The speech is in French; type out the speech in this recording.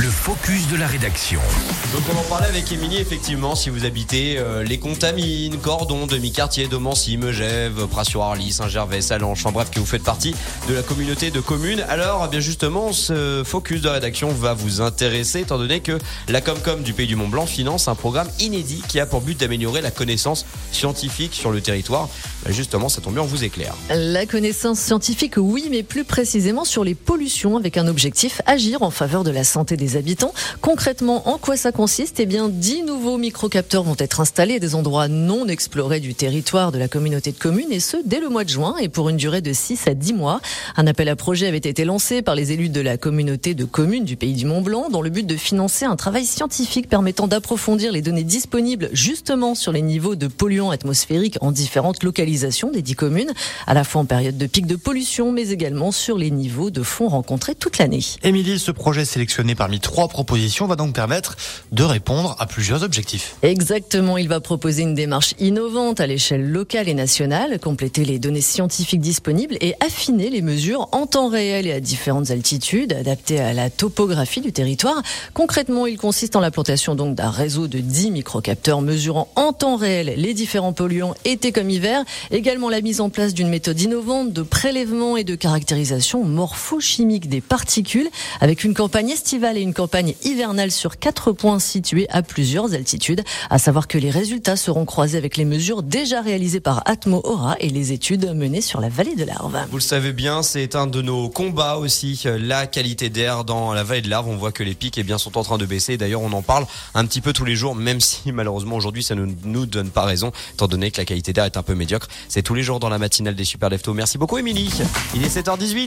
Le focus de la rédaction. Donc on en parlait avec Émilie, effectivement, si vous habitez euh, les Contamines, Cordon, Demi-Quartier, Domancy, Megève, Pras-sur-Arly, Saint-Gervais, Salanches, en bref, que vous faites partie de la communauté de communes. Alors, eh bien justement, ce focus de rédaction va vous intéresser, étant donné que la Comcom du Pays du Mont-Blanc finance un programme inédit qui a pour but d'améliorer la connaissance scientifique sur le territoire. Bah, justement, ça tombe bien, on vous éclaire. La connaissance scientifique, oui, mais plus précisément sur les pollutions, avec un objectif, agir en faveur de la santé des habitants. Concrètement, en quoi ça consiste? Eh bien, dix nouveaux microcapteurs vont être installés à des endroits non explorés du territoire de la communauté de communes, et ce, dès le mois de juin, et pour une durée de 6 à 10 mois. Un appel à projet avait été lancé par les élus de la communauté de communes du Pays du Mont-Blanc, dans le but de financer un travail scientifique permettant d'approfondir les données disponibles justement sur les niveaux de polluants atmosphériques en différentes localisations des dix communes, à la fois en période de pic de pollution, mais également sur les niveaux de fonds rencontrés toute l'année. Émilie, ce projet sélectionné parmi trois propositions va donc permettre de répondre à plusieurs objectifs. Exactement, il va proposer une démarche innovante à l'échelle locale et nationale, compléter les données scientifiques disponibles et affiner les mesures en temps réel et à différentes altitudes, adaptées à la topographie du territoire. Concrètement, il consiste en l'implantation donc d'un réseau de 10 microcapteurs mesurant en temps réel les différents polluants été comme hiver, également la mise en place d'une méthode innovante de prélèvement et de caractérisation morphochimique des particules avec une campagne estivale et une campagne hivernale sur quatre points situés à plusieurs altitudes. À savoir que les résultats seront croisés avec les mesures déjà réalisées par Atmo Aura et les études menées sur la vallée de l'Arve. Vous le savez bien, c'est un de nos combats aussi, la qualité d'air dans la vallée de l'Arve. On voit que les pics eh bien, sont en train de baisser. D'ailleurs, on en parle un petit peu tous les jours, même si malheureusement aujourd'hui ça ne nous donne pas raison, étant donné que la qualité d'air est un peu médiocre. C'est tous les jours dans la matinale des Super Leftos. Merci beaucoup, Émilie. Il est 7h18.